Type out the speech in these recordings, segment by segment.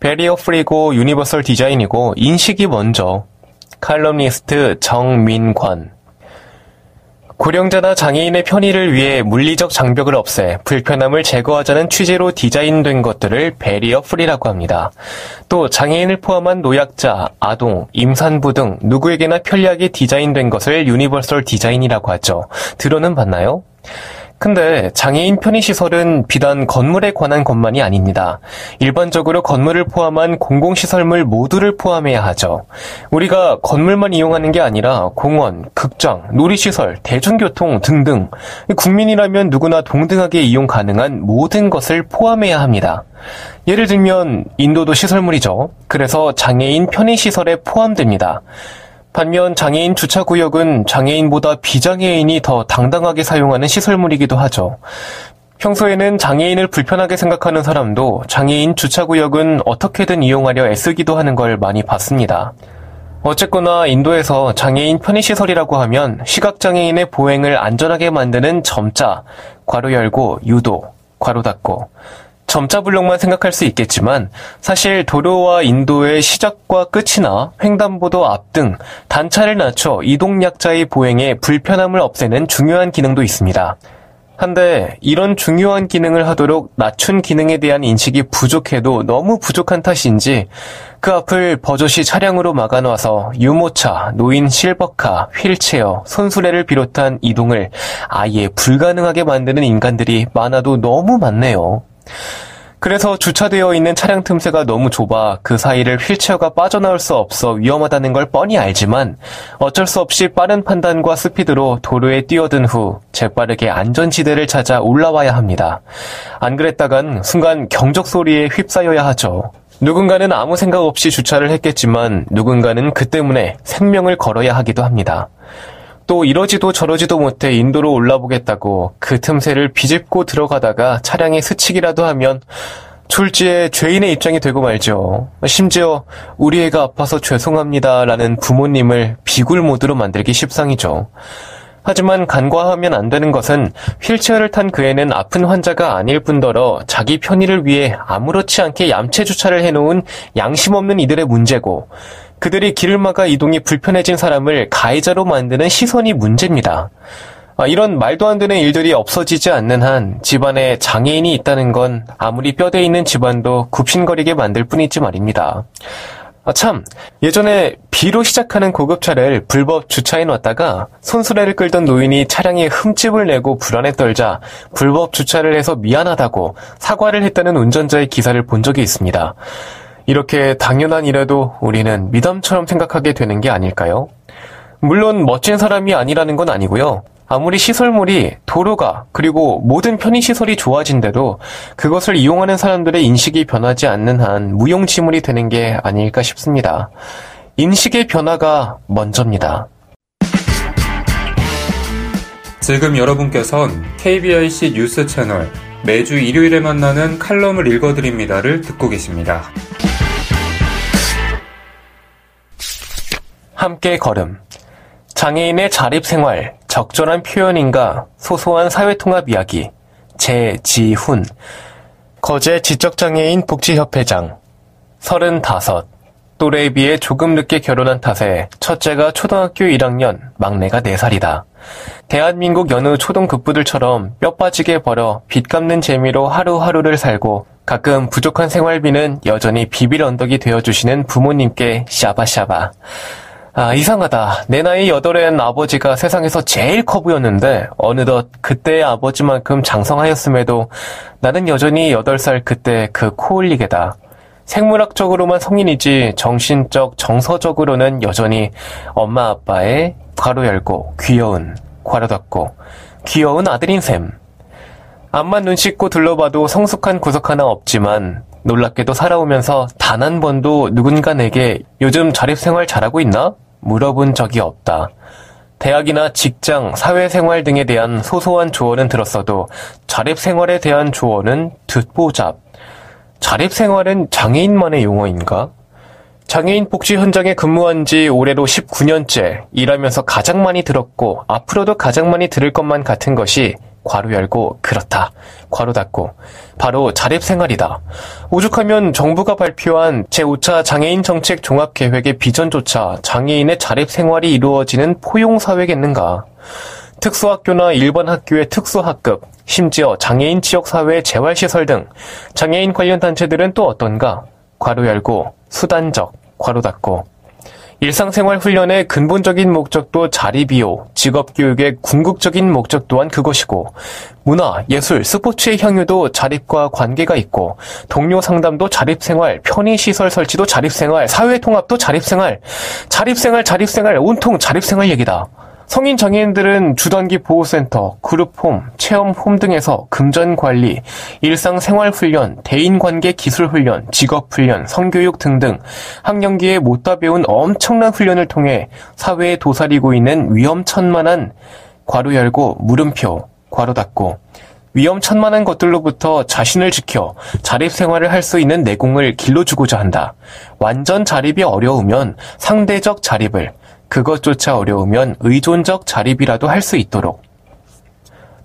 barrier free고 universal design이고 인식이 먼저 칼럼니스트 정민권 고령자나 장애인의 편의를 위해 물리적 장벽을 없애 불편함을 제거하자는 취지로 디자인된 것들을 barrier free라고 합니다. 또 장애인을 포함한 노약자, 아동, 임산부 등 누구에게나 편리하게 디자인된 것을 universal design이라고 하죠. 들어는 봤나요? 근데 장애인 편의시설은 비단 건물에 관한 것만이 아닙니다. 일반적으로 건물을 포함한 공공시설물 모두를 포함해야 하죠. 우리가 건물만 이용하는 게 아니라 공원, 극장, 놀이시설, 대중교통 등등 국민이라면 누구나 동등하게 이용 가능한 모든 것을 포함해야 합니다. 예를 들면 인도도 시설물이죠. 그래서 장애인 편의시설에 포함됩니다. 반면 장애인 주차구역은 장애인보다 비장애인이 더 당당하게 사용하는 시설물이기도 하죠. 평소에는 장애인을 불편하게 생각하는 사람도 장애인 주차구역은 어떻게든 이용하려 애쓰기도 하는 걸 많이 봤습니다. 어쨌거나 인도에서 장애인 편의시설이라고 하면 시각장애인의 보행을 안전하게 만드는 점자, 괄호 열고, 유도, 괄호 닫고, 점자블록만 생각할 수 있겠지만 사실 도로와 인도의 시작과 끝이나 횡단보도 앞 등 단차를 낮춰 이동약자의 보행에 불편함을 없애는 중요한 기능도 있습니다. 한데 이런 중요한 기능을 하도록 낮춘 기능에 대한 인식이 부족해도 너무 부족한 탓인지 그 앞을 버젓이 차량으로 막아놔서 유모차, 노인 실버카, 휠체어, 손수레를 비롯한 이동을 아예 불가능하게 만드는 인간들이 많아도 너무 많네요. 그래서 주차되어 있는 차량 틈새가 너무 좁아 그 사이를 휠체어가 빠져나올 수 없어 위험하다는 걸 뻔히 알지만 어쩔 수 없이 빠른 판단과 스피드로 도로에 뛰어든 후 재빠르게 안전지대를 찾아 올라와야 합니다. 안 그랬다간 순간 경적 소리에 휩싸여야 하죠. 누군가는 아무 생각 없이 주차를 했겠지만 누군가는 그 때문에 생명을 걸어야 하기도 합니다. 또 이러지도 저러지도 못해 인도로 올라보겠다고 그 틈새를 비집고 들어가다가 차량에 스치기라도 하면 졸지에 죄인의 입장이 되고 말죠. 심지어 우리 애가 아파서 죄송합니다라는 부모님을 비굴 모드로 만들기 십상이죠. 하지만 간과하면 안 되는 것은 휠체어를 탄 그 애는 아픈 환자가 아닐 뿐더러 자기 편의를 위해 아무렇지 않게 얌체 주차를 해놓은 양심 없는 이들의 문제고 그들이 길을 막아 이동이 불편해진 사람을 가해자로 만드는 시선이 문제입니다. 아, 이런 말도 안 되는 일들이 없어지지 않는 한 집안에 장애인이 있다는 건 아무리 뼈대 있는 집안도 굽신거리게 만들 뿐이지 말입니다. 아, 참, 예전에 B로 시작하는 고급차를 불법 주차해 놨다가 손수레를 끌던 노인이 차량에 흠집을 내고 불안에 떨자 불법 주차를 해서 미안하다고 사과를 했다는 운전자의 기사를 본 적이 있습니다. 이렇게 당연한 일에도 우리는 미담처럼 생각하게 되는 게 아닐까요? 물론 멋진 사람이 아니라는 건 아니고요. 아무리 시설물이 도로가 그리고 모든 편의시설이 좋아진대도 그것을 이용하는 사람들의 인식이 변하지 않는 한 무용지물이 되는 게 아닐까 싶습니다. 인식의 변화가 먼저입니다. 지금 여러분께선 KBIC 뉴스 채널 매주 일요일에 만나는 칼럼을 읽어드립니다를 듣고 계십니다. 함께 걸음. 장애인의 자립생활, 적절한 표현인가, 소소한 사회통합 이야기, 제지훈. 거제 지적장애인 복지협회장. 35. 또래에 비해 조금 늦게 결혼한 탓에 첫째가 초등학교 1학년, 막내가 4살이다. 대한민국 여느 초등급부들처럼 뼈 빠지게 벌어 빚 갚는 재미로 하루하루를 살고 가끔 부족한 생활비는 여전히 비빌 언덕이 되어주시는 부모님께 샤바샤바. 아, 이상하다. 내 나이 여덟엔 아버지가 세상에서 제일 커 보였는데, 어느덧 그때의 아버지만큼 장성하였음에도 나는 여전히 여덟 살 그때 그 코올리게다. 생물학적으로만 성인이지 정신적, 정서적으로는 여전히 엄마 아빠의 괄호 열고 귀여운 괄호 닫고 귀여운 아들인 셈. 앞만 눈 씻고 둘러봐도 성숙한 구석 하나 없지만 놀랍게도 살아오면서 단 한 번도 누군가 내게 요즘 자립생활 잘하고 있나? 물어본 적이 없다. 대학이나 직장, 사회생활 등에 대한 소소한 조언은 들었어도 자립생활에 대한 조언은 듣보잡. 자립생활은 장애인만의 용어인가? 장애인 복지 현장에 근무한 지 올해로 19년째 일하면서 가장 많이 들었고 앞으로도 가장 많이 들을 것만 같은 것이 괄호 열고 그렇다. 괄호 닫고 바로 자립생활이다. 오죽하면 정부가 발표한 제5차 장애인 정책 종합계획의 비전조차 장애인의 자립생활이 이루어지는 포용사회겠는가. 특수학교나 일반 학교의 특수학급, 심지어 장애인 지역사회 재활시설 등 장애인 관련 단체들은 또 어떤가? 괄호 열고 수단적, 괄호 닫고 일상생활 훈련의 근본적인 목적도 자립이요. 직업교육의 궁극적인 목적 또한 그것이고, 문화, 예술, 스포츠의 향유도 자립과 관계가 있고, 동료 상담도 자립생활, 편의시설 설치도 자립생활, 사회통합도 자립생활, 자립생활, 자립생활, 온통 자립생활 얘기다. 성인 장애인들은 주단기 보호센터, 그룹홈, 체험홈 등에서 금전 관리, 일상 생활 훈련, 대인 관계 기술 훈련, 직업 훈련, 성교육 등등 학령기에 못다 배운 엄청난 훈련을 통해 사회에 도사리고 있는 위험천만한 괄호 열고 물음표, 괄호 닫고 위험천만한 것들로부터 자신을 지켜 자립 생활을 할 수 있는 내공을 길러주고자 한다. 완전 자립이 어려우면 상대적 자립을, 그것조차 어려우면 의존적 자립이라도 할 수 있도록.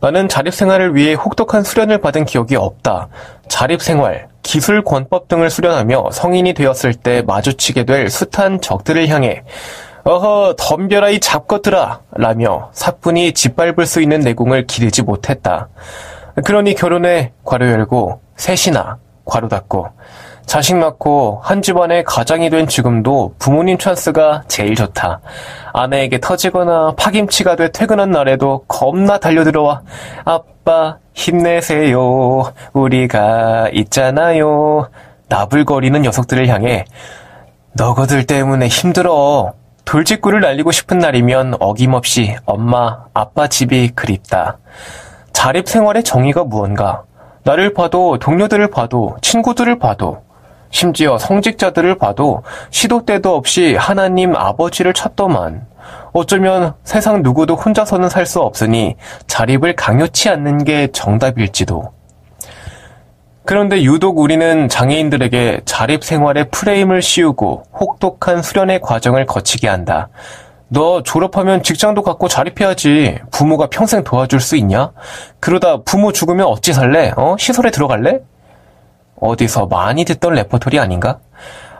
나는 자립생활을 위해 혹독한 수련을 받은 기억이 없다. 자립생활, 기술 권법 등을 수련하며 성인이 되었을 때 마주치게 될 숱한 적들을 향해 어허 덤벼라 이 잡것들아 라며 사뿐히 짓밟을 수 있는 내공을 기르지 못했다. 그러니 결혼에 괄호 열고 셋이나 괄호 닫고 자식 낳고 한 집안의 가장이 된 지금도 부모님 찬스가 제일 좋다. 아내에게 터지거나 파김치가 돼 퇴근한 날에도 겁나 달려들어와 아빠 힘내세요. 우리가 있잖아요. 나불거리는 녀석들을 향해 너거들 때문에 힘들어. 돌직구를 날리고 싶은 날이면 어김없이 엄마, 아빠 집이 그립다. 자립생활의 정의가 무언가? 나를 봐도 동료들을 봐도 친구들을 봐도 심지어 성직자들을 봐도 시도 때도 없이 하나님 아버지를 찾더만. 어쩌면 세상 누구도 혼자서는 살 수 없으니 자립을 강요치 않는 게 정답일지도. 그런데 유독 우리는 장애인들에게 자립 생활의 프레임을 씌우고 혹독한 수련의 과정을 거치게 한다. 너 졸업하면 직장도 갖고 자립해야지. 부모가 평생 도와줄 수 있냐? 그러다 부모 죽으면 어찌 살래? 어? 시설에 들어갈래? 어디서 많이 듣던 레퍼토리 아닌가?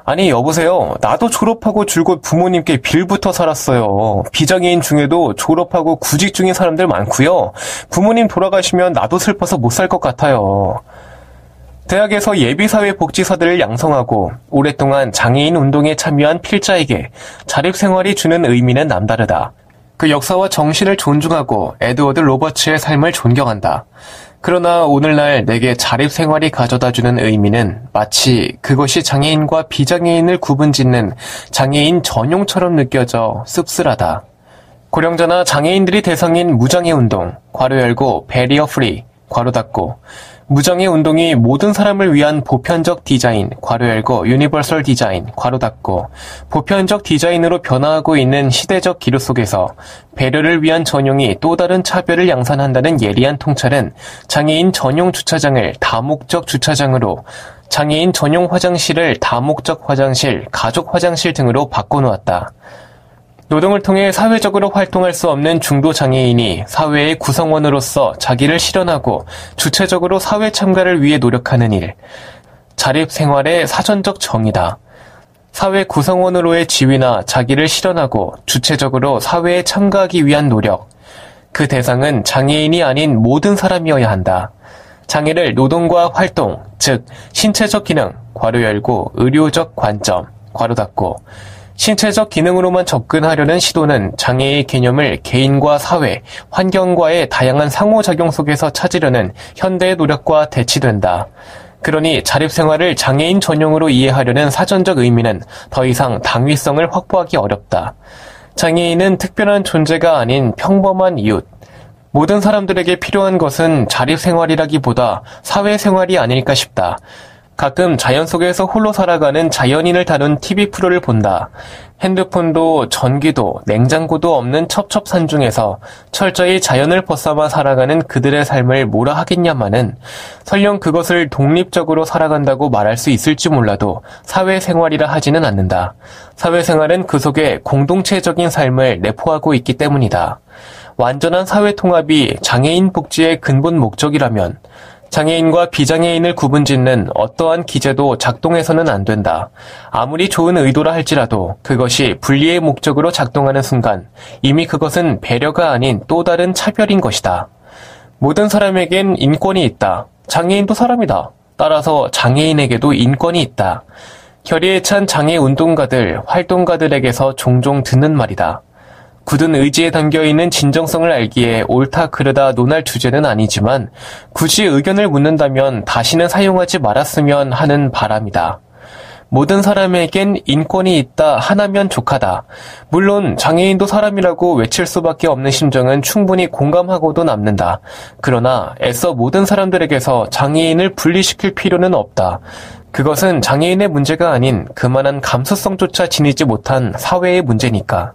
아니 여보세요. 나도 졸업하고 줄곧 부모님께 빌붙어 살았어요. 비장애인 중에도 졸업하고 구직 중인 사람들 많고요. 부모님 돌아가시면 나도 슬퍼서 못 살 것 같아요. 대학에서 예비 사회복지사들을 양성하고 오랫동안 장애인 운동에 참여한 필자에게 자립생활이 주는 의미는 남다르다. 그 역사와 정신을 존중하고 에드워드 로버츠의 삶을 존경한다. 그러나 오늘날 내게 자립생활이 가져다주는 의미는 마치 그것이 장애인과 비장애인을 구분짓는 장애인 전용처럼 느껴져 씁쓸하다. 고령자나 장애인들이 대상인 무장애 운동, 괄호 열고 barrier free, 괄호 닫고 무장애 운동이 모든 사람을 위한 보편적 디자인, 괄호 열고 universal design, 괄호 닫고 보편적 디자인으로 변화하고 있는 시대적 기류 속에서 배려를 위한 전용이 또 다른 차별을 양산한다는 예리한 통찰은 장애인 전용 주차장을 다목적 주차장으로 장애인 전용 화장실을 다목적 화장실, 가족 화장실 등으로 바꿔놓았다. 노동을 통해 사회적으로 활동할 수 없는 중도 장애인이 사회의 구성원으로서 자기를 실현하고 주체적으로 사회 참가를 위해 노력하는 일. 자립 생활의 사전적 정의다. 사회 구성원으로의 지위나 자기를 실현하고 주체적으로 사회에 참가하기 위한 노력. 그 대상은 장애인이 아닌 모든 사람이어야 한다. 장애를 노동과 활동, 즉 신체적 기능, 괄호 열고 의료적 관점, 괄호 닫고 신체적 기능으로만 접근하려는 시도는 장애의 개념을 개인과 사회, 환경과의 다양한 상호작용 속에서 찾으려는 현대의 노력과 대치된다. 그러니 자립생활을 장애인 전용으로 이해하려는 사전적 의미는 더 이상 당위성을 확보하기 어렵다. 장애인은 특별한 존재가 아닌 평범한 이웃. 모든 사람들에게 필요한 것은 자립생활이라기보다 사회생활이 아닐까 싶다. 가끔 자연 속에서 홀로 살아가는 자연인을 다룬 TV 프로를 본다. 핸드폰도 전기도 냉장고도 없는 첩첩산 중에서 철저히 자연을 벗삼아 살아가는 그들의 삶을 뭐라 하겠냐마는 설령 그것을 독립적으로 살아간다고 말할 수 있을지 몰라도 사회생활이라 하지는 않는다. 사회생활은 그 속에 공동체적인 삶을 내포하고 있기 때문이다. 완전한 사회 통합이 장애인 복지의 근본 목적이라면 장애인과 비장애인을 구분짓는 어떠한 기재도 작동해서는 안 된다. 아무리 좋은 의도라 할지라도 그것이 분리의 목적으로 작동하는 순간 이미 그것은 배려가 아닌 또 다른 차별인 것이다. 모든 사람에겐 인권이 있다. 장애인도 사람이다. 따라서 장애인에게도 인권이 있다. 결의에 찬 장애 운동가들, 활동가들에게서 종종 듣는 말이다. 굳은 의지에 담겨 있는 진정성을 알기에 옳다 그르다 논할 주제는 아니지만 굳이 의견을 묻는다면 다시는 사용하지 말았으면 하는 바람이다. 모든 사람에겐 인권이 있다 하나면 족하다. 물론 장애인도 사람이라고 외칠 수밖에 없는 심정은 충분히 공감하고도 남는다. 그러나 애써 모든 사람들에게서 장애인을 분리시킬 필요는 없다. 그것은 장애인의 문제가 아닌 그만한 감수성조차 지니지 못한 사회의 문제니까.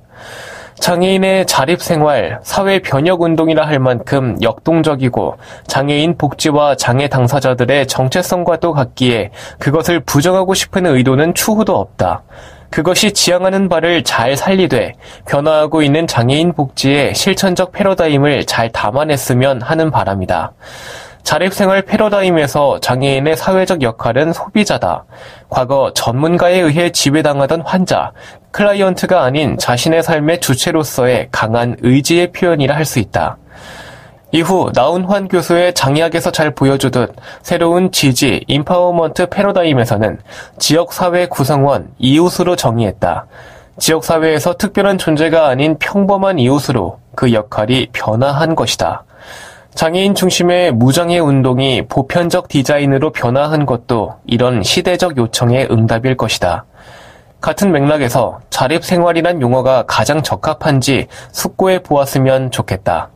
장애인의 자립생활, 사회 변혁 운동이라 할 만큼 역동적이고 장애인 복지와 장애 당사자들의 정체성과도 같기에 그것을 부정하고 싶은 의도는 추후도 없다. 그것이 지향하는 바를 잘 살리되 변화하고 있는 장애인 복지의 실천적 패러다임을 잘 담아냈으면 하는 바람이다. 자립생활 패러다임에서 장애인의 사회적 역할은 소비자다. 과거 전문가에 의해 지배당하던 환자, 클라이언트가 아닌 자신의 삶의 주체로서의 강한 의지의 표현이라 할 수 있다. 이후 나운환 교수의 장애학에서 잘 보여주듯 새로운 지지, empowerment 패러다임에서는 지역사회 구성원, 이웃으로 정의했다. 지역사회에서 특별한 존재가 아닌 평범한 이웃으로 그 역할이 변화한 것이다. 장애인 중심의 무장애 운동이 보편적 디자인으로 변화한 것도 이런 시대적 요청의 응답일 것이다. 같은 맥락에서 자립생활이란 용어가 가장 적합한지 숙고해 보았으면 좋겠다.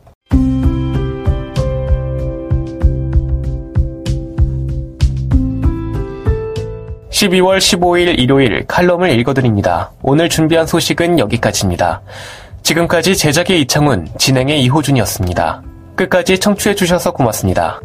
12월 15일 일요일 칼럼을 읽어드립니다. 오늘 준비한 소식은 여기까지입니다. 지금까지 제작의 이창훈, 진행의 이호준이었습니다. 끝까지 청취해주셔서 고맙습니다.